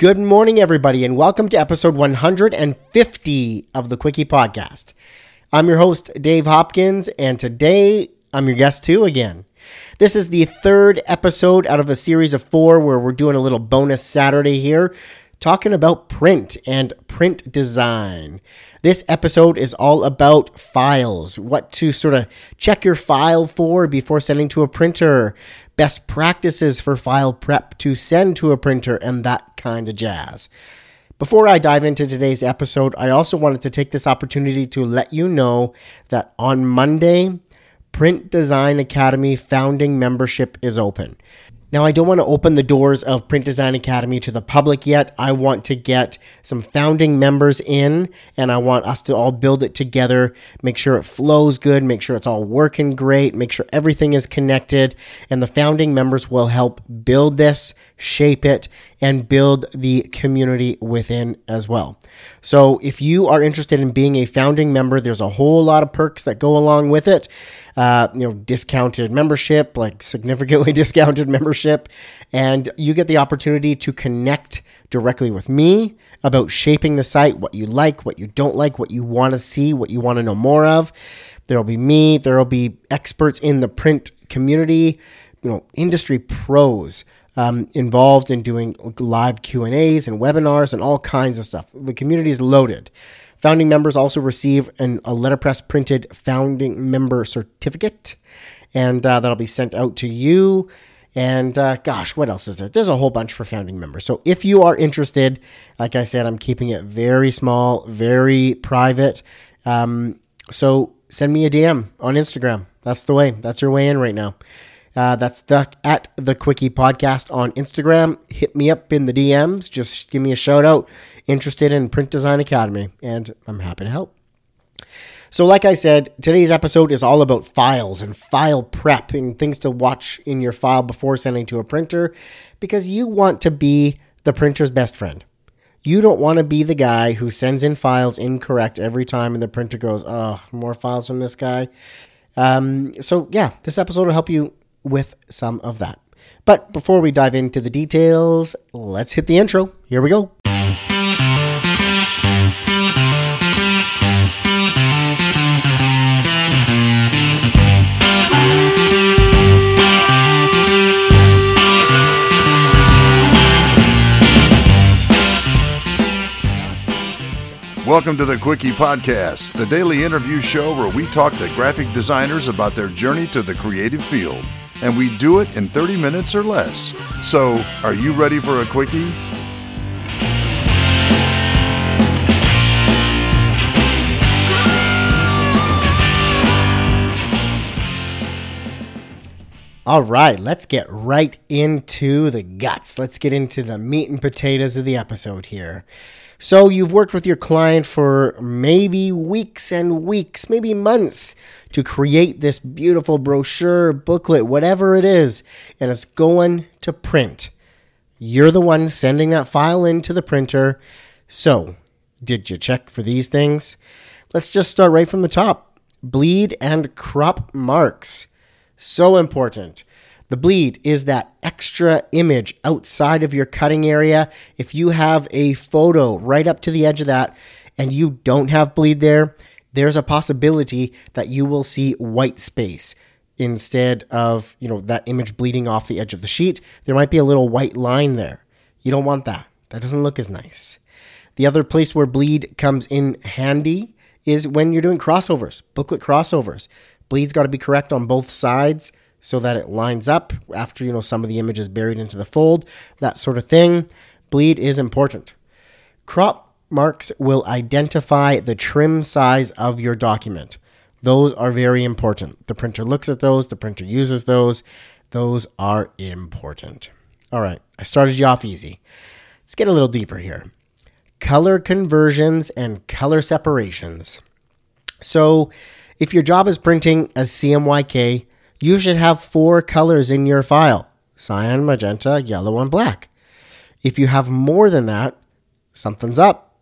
Good morning, everybody, and welcome to episode 150 of the Quickie Podcast. I'm your host, Dave Hopkins, and today I'm your guest too again. This is the third episode out of a series of four where we're doing a little bonus Saturday here talking about print and print design. This episode is all about files, what to sort of check your file for before sending to a printer, best practices for file prep to send to a printer, and that kind of jazz. Before I dive into today's episode, I also wanted to take this opportunity to let you know that on Monday, Print Design Academy founding membership is open. Now, I don't want to open the doors of Print Design Academy to the public yet. I want to get some founding members in and I want us to all build it together, make sure it flows good, make sure it's all working great, make sure everything is connected. And the founding members will help build this, shape it, and build the community within as well. So, if you are interested in being a founding member, there's a whole lot of perks that go along with it uh, you know, discounted membership, like significantly discounted membership, and you get the opportunity to connect directly with me about shaping the site, what you like, what you don't like, what you want to see, what you want to know more of. There'll be me, there'll be experts in the print community, you know, industry pros. Um, involved in doing live Q and A's and webinars and all kinds of stuff. The community is loaded. Founding members also receive an, a letterpress printed founding member certificate, and uh, that'll be sent out to you. And uh, gosh, what else is there? There's a whole bunch for founding members. So if you are interested, like I said, I'm keeping it very small, very private. Um, so send me a DM on Instagram. That's the way. That's your way in right now. Uh, that's the at the Quickie Podcast on Instagram. Hit me up in the DMs. Just give me a shout out. Interested in Print Design Academy, and I'm happy to help. So, like I said, today's episode is all about files and file prep and things to watch in your file before sending to a printer because you want to be the printer's best friend. You don't want to be the guy who sends in files incorrect every time and the printer goes, oh, more files from this guy. Um, so, yeah, this episode will help you with some of that. But before we dive into the details, let's hit the intro. Here we go. Welcome to the Quickie Podcast, the daily interview show where we talk to graphic designers about their journey to the creative field and we do it in 30 minutes or less. So, are you ready for a quickie? All right, let's get right into the guts. Let's get into the meat and potatoes of the episode here. So you've worked with your client for maybe weeks and weeks, maybe months to create this beautiful brochure, booklet, whatever it is, and it's going to print. You're the one sending that file into the printer. So, did you check for these things? Let's just start right from the top. Bleed and crop marks. So important. The bleed is that extra image outside of your cutting area. If you have a photo right up to the edge of that and you don't have bleed there, there's a possibility that you will see white space instead of, you know, that image bleeding off the edge of the sheet. There might be a little white line there. You don't want that. That doesn't look as nice. The other place where bleed comes in handy is when you're doing crossovers, booklet crossovers. Bleed's got to be correct on both sides so that it lines up after you know some of the image is buried into the fold, that sort of thing. Bleed is important. Crop marks will identify the trim size of your document. Those are very important. The printer looks at those, the printer uses those. Those are important. All right, I started you off easy. Let's get a little deeper here. Color conversions and color separations. So, if your job is printing a CMYK, you should have four colors in your file cyan, magenta, yellow, and black. If you have more than that, something's up.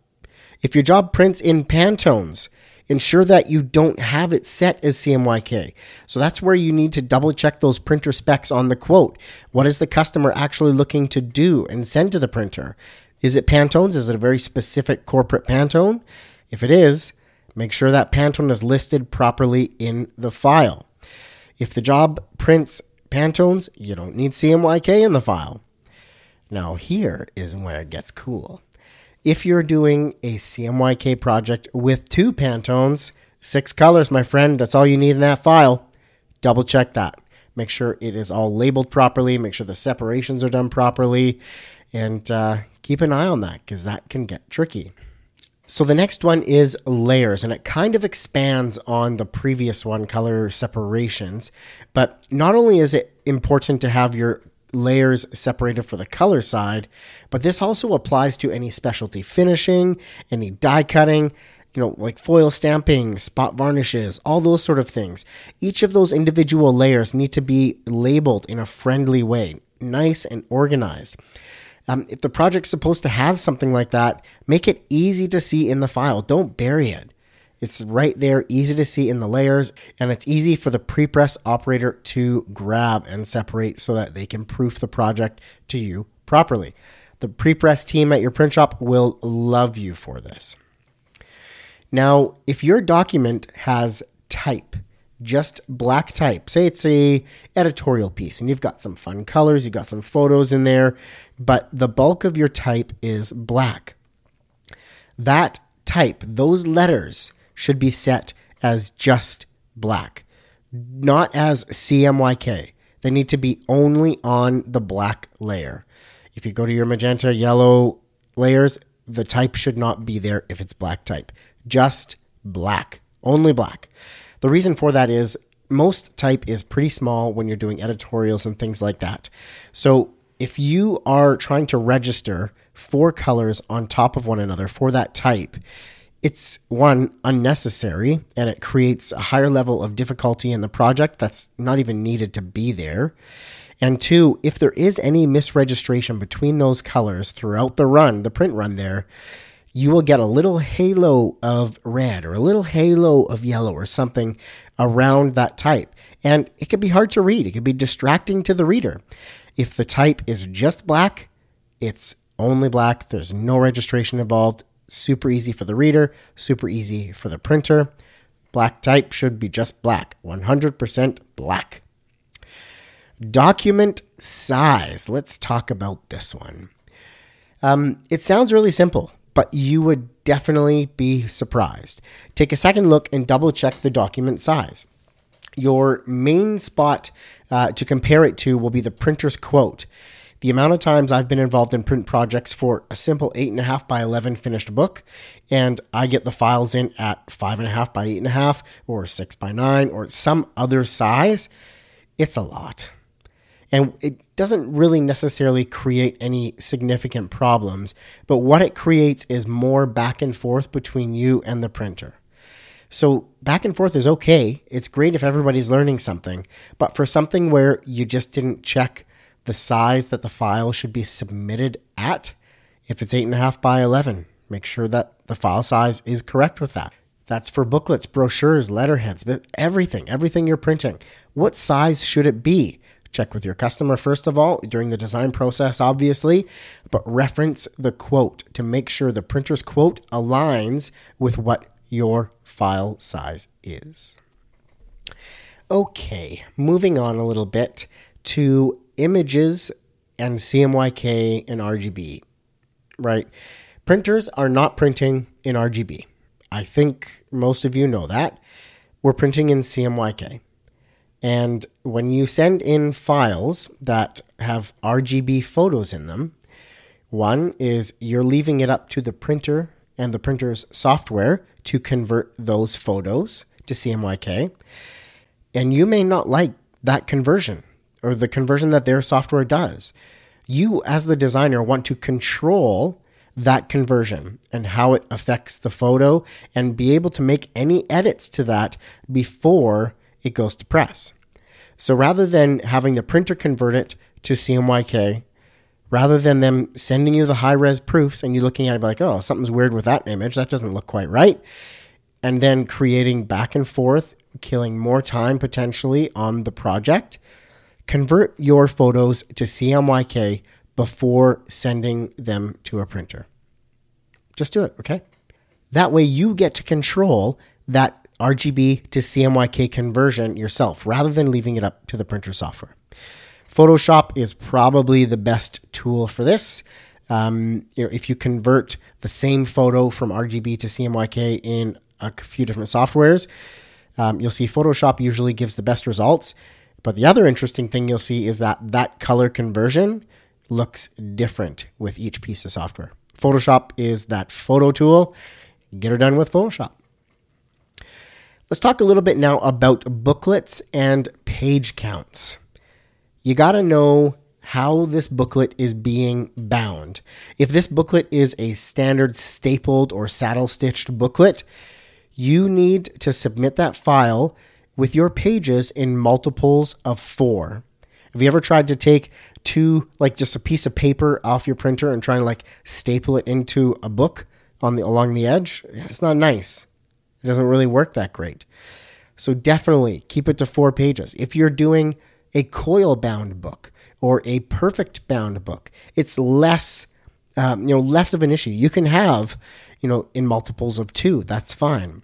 If your job prints in Pantones, ensure that you don't have it set as CMYK. So that's where you need to double check those printer specs on the quote. What is the customer actually looking to do and send to the printer? Is it Pantones? Is it a very specific corporate Pantone? If it is, make sure that Pantone is listed properly in the file. If the job prints Pantones, you don't need CMYK in the file. Now, here is where it gets cool. If you're doing a CMYK project with two Pantones, six colors, my friend, that's all you need in that file. Double check that. Make sure it is all labeled properly. Make sure the separations are done properly. And uh, keep an eye on that because that can get tricky. So the next one is layers, and it kind of expands on the previous one, color separations. But not only is it important to have your layers separated for the color side, but this also applies to any specialty finishing, any die cutting, you know, like foil stamping, spot varnishes, all those sort of things. Each of those individual layers need to be labeled in a friendly way, nice and organized. Um, if the project's supposed to have something like that, make it easy to see in the file. Don't bury it. It's right there, easy to see in the layers, and it's easy for the prepress operator to grab and separate so that they can proof the project to you properly. The prepress team at your print shop will love you for this. Now, if your document has type, just black type. Say it's a editorial piece and you've got some fun colors, you've got some photos in there, but the bulk of your type is black. That type, those letters should be set as just black, not as CMYK. They need to be only on the black layer. If you go to your magenta, yellow layers, the type should not be there if it's black type. Just black, only black. The reason for that is most type is pretty small when you're doing editorials and things like that. So if you are trying to register four colors on top of one another for that type, it's one unnecessary and it creates a higher level of difficulty in the project that's not even needed to be there. And two, if there is any misregistration between those colors throughout the run, the print run there, you will get a little halo of red or a little halo of yellow or something around that type. And it can be hard to read. It can be distracting to the reader. If the type is just black, it's only black. There's no registration involved. Super easy for the reader, super easy for the printer. Black type should be just black, 100% black. Document size. Let's talk about this one. Um, it sounds really simple but you would definitely be surprised. Take a second look and double check the document size. Your main spot uh, to compare it to will be the printer's quote. The amount of times I've been involved in print projects for a simple 8.5 by 11 finished book, and I get the files in at 5.5 by 8.5 or 6 by 9 or some other size, it's a lot. And it doesn't really necessarily create any significant problems, but what it creates is more back and forth between you and the printer. So, back and forth is okay. It's great if everybody's learning something, but for something where you just didn't check the size that the file should be submitted at, if it's 8.5 by 11, make sure that the file size is correct with that. That's for booklets, brochures, letterheads, but everything, everything you're printing. What size should it be? Check with your customer first of all during the design process, obviously, but reference the quote to make sure the printer's quote aligns with what your file size is. Okay, moving on a little bit to images and CMYK and RGB, right? Printers are not printing in RGB. I think most of you know that. We're printing in CMYK. And when you send in files that have RGB photos in them, one is you're leaving it up to the printer and the printer's software to convert those photos to CMYK. And you may not like that conversion or the conversion that their software does. You, as the designer, want to control that conversion and how it affects the photo and be able to make any edits to that before it goes to press. So rather than having the printer convert it to CMYK, rather than them sending you the high res proofs and you looking at it like, oh, something's weird with that image, that doesn't look quite right, and then creating back and forth, killing more time potentially on the project, convert your photos to CMYK before sending them to a printer. Just do it, okay? That way you get to control that RGB to CMYK conversion yourself rather than leaving it up to the printer software. Photoshop is probably the best tool for this. Um, you know, if you convert the same photo from RGB to CMYK in a few different softwares, um, you'll see Photoshop usually gives the best results. But the other interesting thing you'll see is that that color conversion looks different with each piece of software. Photoshop is that photo tool. Get her done with Photoshop. Let's talk a little bit now about booklets and page counts. You got to know how this booklet is being bound. If this booklet is a standard stapled or saddle stitched booklet, you need to submit that file with your pages in multiples of four. Have you ever tried to take two, like just a piece of paper off your printer and try and like staple it into a book on the along the edge? It's not nice. It doesn't really work that great. So definitely keep it to four pages. If you're doing a coil bound book or a perfect bound book, it's less, um, you know, less of an issue. You can have, you know, in multiples of two. That's fine.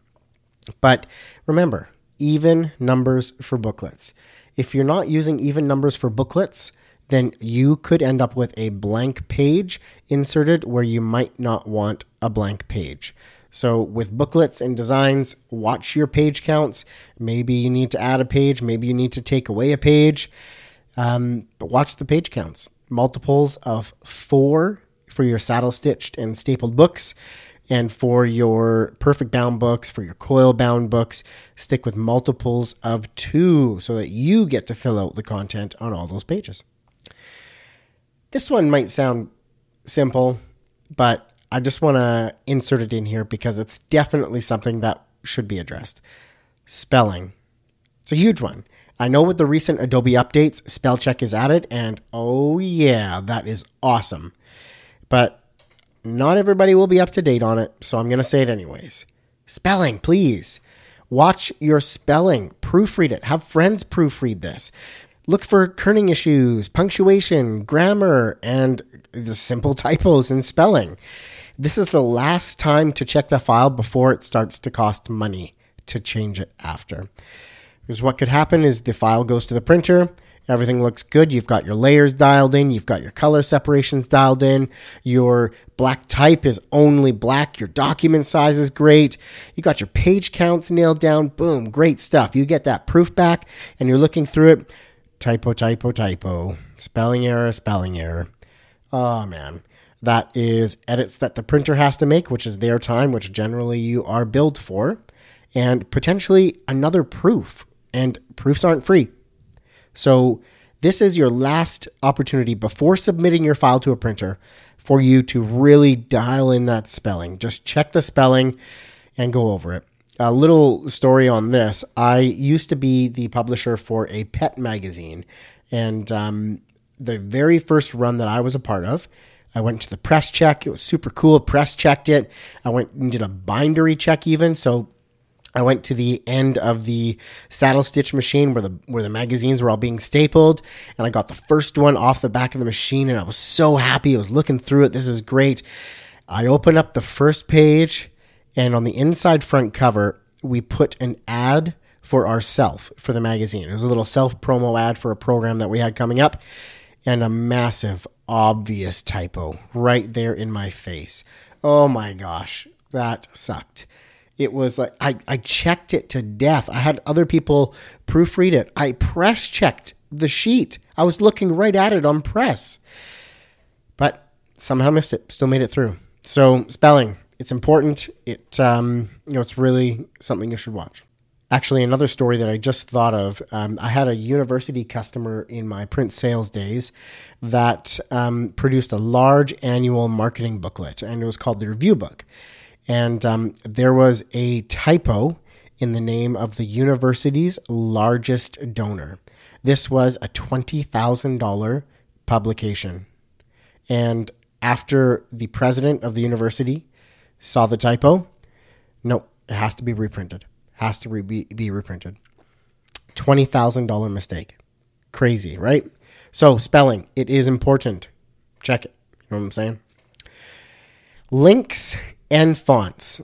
But remember, even numbers for booklets. If you're not using even numbers for booklets, then you could end up with a blank page inserted where you might not want a blank page. So, with booklets and designs, watch your page counts. Maybe you need to add a page, maybe you need to take away a page, um, but watch the page counts. Multiples of four for your saddle stitched and stapled books. And for your perfect bound books, for your coil bound books, stick with multiples of two so that you get to fill out the content on all those pages. This one might sound simple, but I just want to insert it in here because it's definitely something that should be addressed. Spelling. It's a huge one. I know with the recent Adobe updates, spell check is added, and oh yeah, that is awesome. But not everybody will be up to date on it, so I'm going to say it anyways. Spelling, please. Watch your spelling, proofread it, have friends proofread this. Look for kerning issues, punctuation, grammar, and the simple typos in spelling. This is the last time to check the file before it starts to cost money to change it after. Because what could happen is the file goes to the printer, everything looks good. You've got your layers dialed in, you've got your color separations dialed in, your black type is only black, your document size is great, you got your page counts nailed down. Boom, great stuff. You get that proof back and you're looking through it. Typo, typo, typo, spelling error, spelling error. Oh man. That is edits that the printer has to make, which is their time, which generally you are billed for, and potentially another proof. And proofs aren't free. So, this is your last opportunity before submitting your file to a printer for you to really dial in that spelling. Just check the spelling and go over it. A little story on this I used to be the publisher for a pet magazine, and um, the very first run that I was a part of, I went to the press check. It was super cool. Press checked it. I went and did a bindery check even. So I went to the end of the saddle stitch machine where the where the magazines were all being stapled, and I got the first one off the back of the machine, and I was so happy. I was looking through it. This is great. I opened up the first page, and on the inside front cover, we put an ad for ourself for the magazine. It was a little self promo ad for a program that we had coming up, and a massive obvious typo right there in my face. Oh my gosh, that sucked. It was like I, I checked it to death. I had other people proofread it. I press checked the sheet. I was looking right at it on press. But somehow missed it. Still made it through. So spelling, it's important. It um, you know, it's really something you should watch. Actually, another story that I just thought of um, I had a university customer in my print sales days that um, produced a large annual marketing booklet, and it was called the Review Book. And um, there was a typo in the name of the university's largest donor. This was a $20,000 publication. And after the president of the university saw the typo, no, it has to be reprinted has to re- be, be reprinted. $20,000 mistake. Crazy, right? So, spelling, it is important. check it. You know what I'm saying? Links and fonts.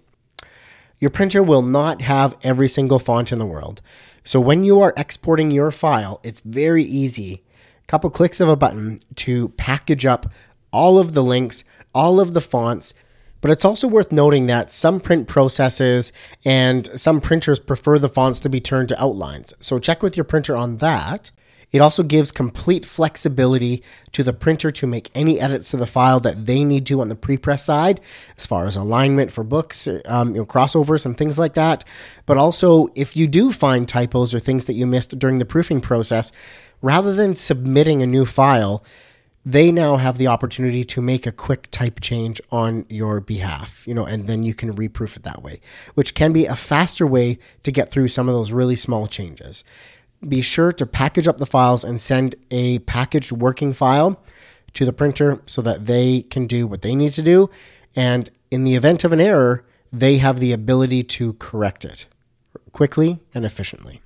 Your printer will not have every single font in the world. So when you are exporting your file, it's very easy, a couple clicks of a button to package up all of the links, all of the fonts. But it's also worth noting that some print processes and some printers prefer the fonts to be turned to outlines. So check with your printer on that. It also gives complete flexibility to the printer to make any edits to the file that they need to on the prepress side, as far as alignment for books, um, you know, crossovers and things like that. But also, if you do find typos or things that you missed during the proofing process, rather than submitting a new file, they now have the opportunity to make a quick type change on your behalf, you know, and then you can reproof it that way, which can be a faster way to get through some of those really small changes be sure to package up the files and send a packaged working file to the printer so that they can do what they need to do. And in the event of an error, they have the ability to correct it quickly and efficiently.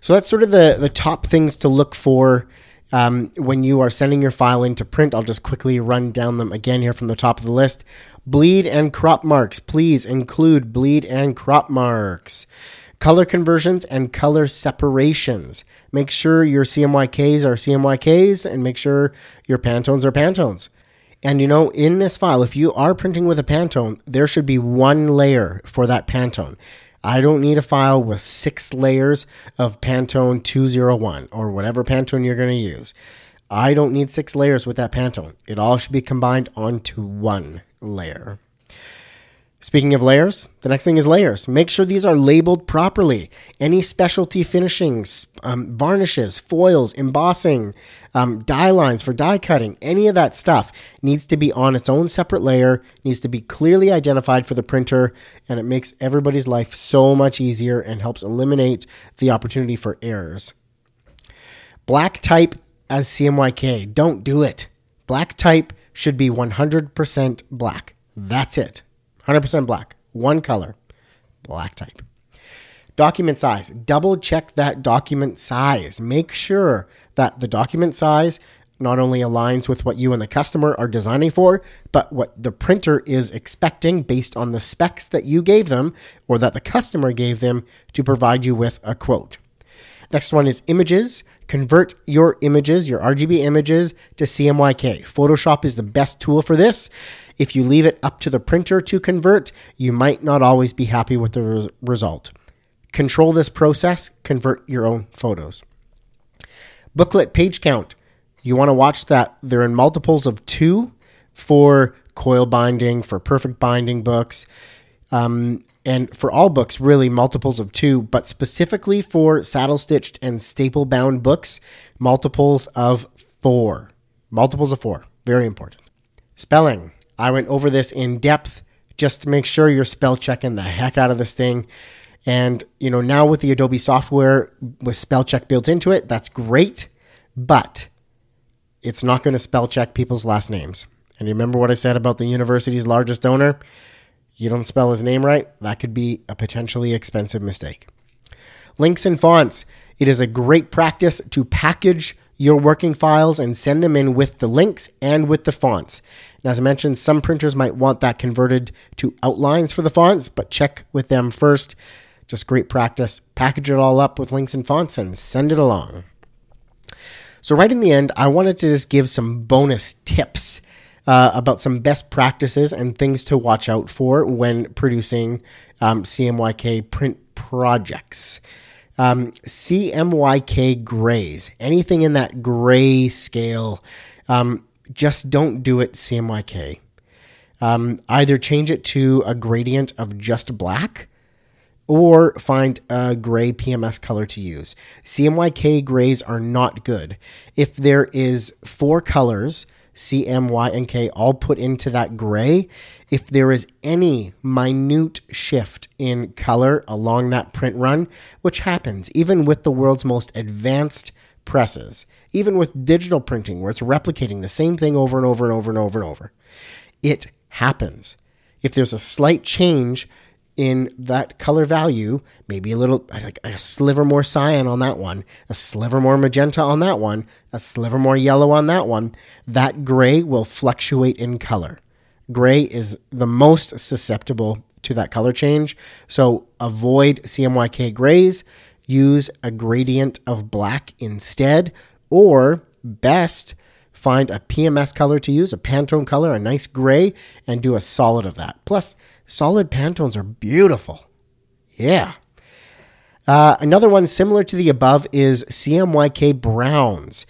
So that's sort of the, the top things to look for um, when you are sending your file into print. I'll just quickly run down them again here from the top of the list. Bleed and crop marks. Please include bleed and crop marks color conversions and color separations. Make sure your CMYKs are CMYKs and make sure your Pantones are Pantones. And you know, in this file, if you are printing with a Pantone, there should be one layer for that Pantone. I don't need a file with six layers of Pantone 201 or whatever Pantone you're going to use. I don't need six layers with that Pantone. It all should be combined onto one layer. Speaking of layers, the next thing is layers. Make sure these are labeled properly. Any specialty finishings, um, varnishes, foils, embossing, um, die lines for die cutting, any of that stuff needs to be on its own separate layer, needs to be clearly identified for the printer, and it makes everybody's life so much easier and helps eliminate the opportunity for errors. Black type as CMYK. Don't do it. Black type should be 100% black. That's it. 100% black, one color, black type. Document size. Double check that document size. Make sure that the document size not only aligns with what you and the customer are designing for, but what the printer is expecting based on the specs that you gave them or that the customer gave them to provide you with a quote. Next one is images. Convert your images, your RGB images, to CMYK. Photoshop is the best tool for this. If you leave it up to the printer to convert, you might not always be happy with the res- result. Control this process, convert your own photos. Booklet page count. You want to watch that they're in multiples of two for coil binding, for perfect binding books, um, and for all books, really multiples of two, but specifically for saddle stitched and staple bound books, multiples of four. Multiples of four. Very important. Spelling. I went over this in depth just to make sure you're spell checking the heck out of this thing. And, you know, now with the Adobe software with spell check built into it, that's great, but it's not going to spell check people's last names. And you remember what I said about the university's largest donor? You don't spell his name right, that could be a potentially expensive mistake. Links and fonts. It is a great practice to package your working files and send them in with the links and with the fonts. And as I mentioned, some printers might want that converted to outlines for the fonts, but check with them first. Just great practice. Package it all up with links and fonts and send it along. So, right in the end, I wanted to just give some bonus tips uh, about some best practices and things to watch out for when producing um, CMYK print projects. Um, CMYK grays, anything in that gray scale, um, just don't do it CMYK. Um, either change it to a gradient of just black or find a gray PMS color to use. CMYK grays are not good. If there is four colors, C, M, Y, and K all put into that gray. If there is any minute shift in color along that print run, which happens even with the world's most advanced presses, even with digital printing where it's replicating the same thing over and over and over and over and over, it happens. If there's a slight change, in that color value, maybe a little, like a sliver more cyan on that one, a sliver more magenta on that one, a sliver more yellow on that one, that gray will fluctuate in color. Gray is the most susceptible to that color change. So avoid CMYK grays, use a gradient of black instead, or best, find a PMS color to use, a Pantone color, a nice gray, and do a solid of that. Plus, solid Pantones are beautiful. Yeah. Uh, another one similar to the above is CMYK Browns.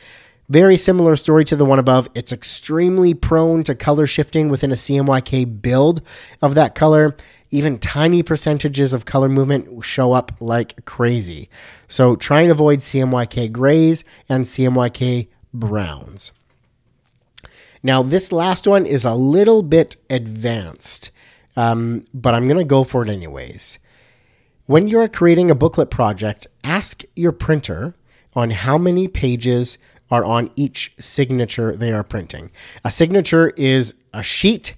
Very similar story to the one above. It's extremely prone to color shifting within a CMYK build of that color. Even tiny percentages of color movement show up like crazy. So try and avoid CMYK grays and CMYK browns. Now, this last one is a little bit advanced, um, but I'm going to go for it anyways. When you're creating a booklet project, ask your printer on how many pages are on each signature they are printing. A signature is a sheet,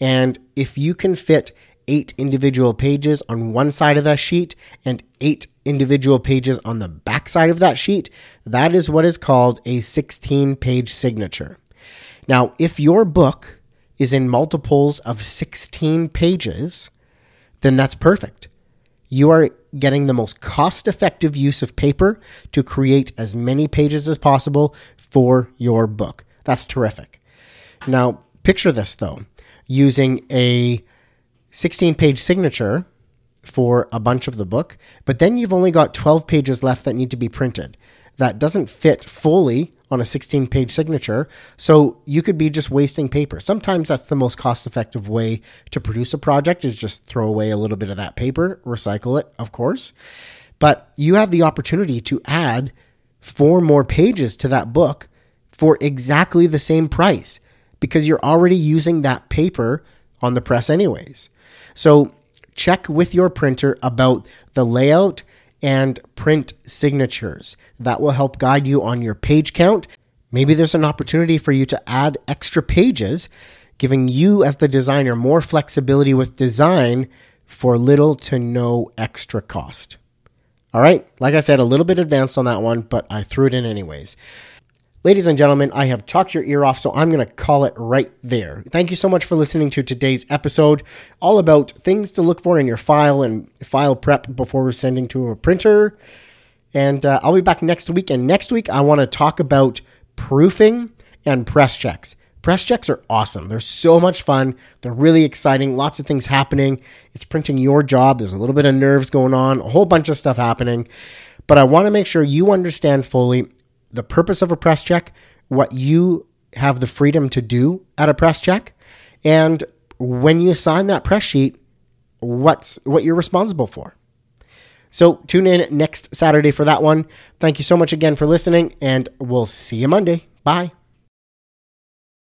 and if you can fit eight individual pages on one side of that sheet and eight individual pages on the back side of that sheet, that is what is called a 16 page signature. Now, if your book is in multiples of 16 pages, then that's perfect. You are getting the most cost effective use of paper to create as many pages as possible for your book. That's terrific. Now, picture this though using a 16 page signature for a bunch of the book, but then you've only got 12 pages left that need to be printed. That doesn't fit fully on a 16 page signature. So you could be just wasting paper. Sometimes that's the most cost effective way to produce a project is just throw away a little bit of that paper, recycle it, of course. But you have the opportunity to add four more pages to that book for exactly the same price because you're already using that paper on the press anyways. So check with your printer about the layout and print signatures. That will help guide you on your page count. Maybe there's an opportunity for you to add extra pages, giving you, as the designer, more flexibility with design for little to no extra cost. All right, like I said, a little bit advanced on that one, but I threw it in anyways. Ladies and gentlemen, I have talked your ear off, so I'm going to call it right there. Thank you so much for listening to today's episode, all about things to look for in your file and file prep before sending to a printer. And uh, I'll be back next week. And next week, I want to talk about proofing and press checks. Press checks are awesome. They're so much fun. They're really exciting. Lots of things happening. It's printing your job. There's a little bit of nerves going on, a whole bunch of stuff happening. But I want to make sure you understand fully the purpose of a press check, what you have the freedom to do at a press check, and when you sign that press sheet, what's what you're responsible for. So tune in next Saturday for that one. Thank you so much again for listening, and we'll see you Monday. Bye.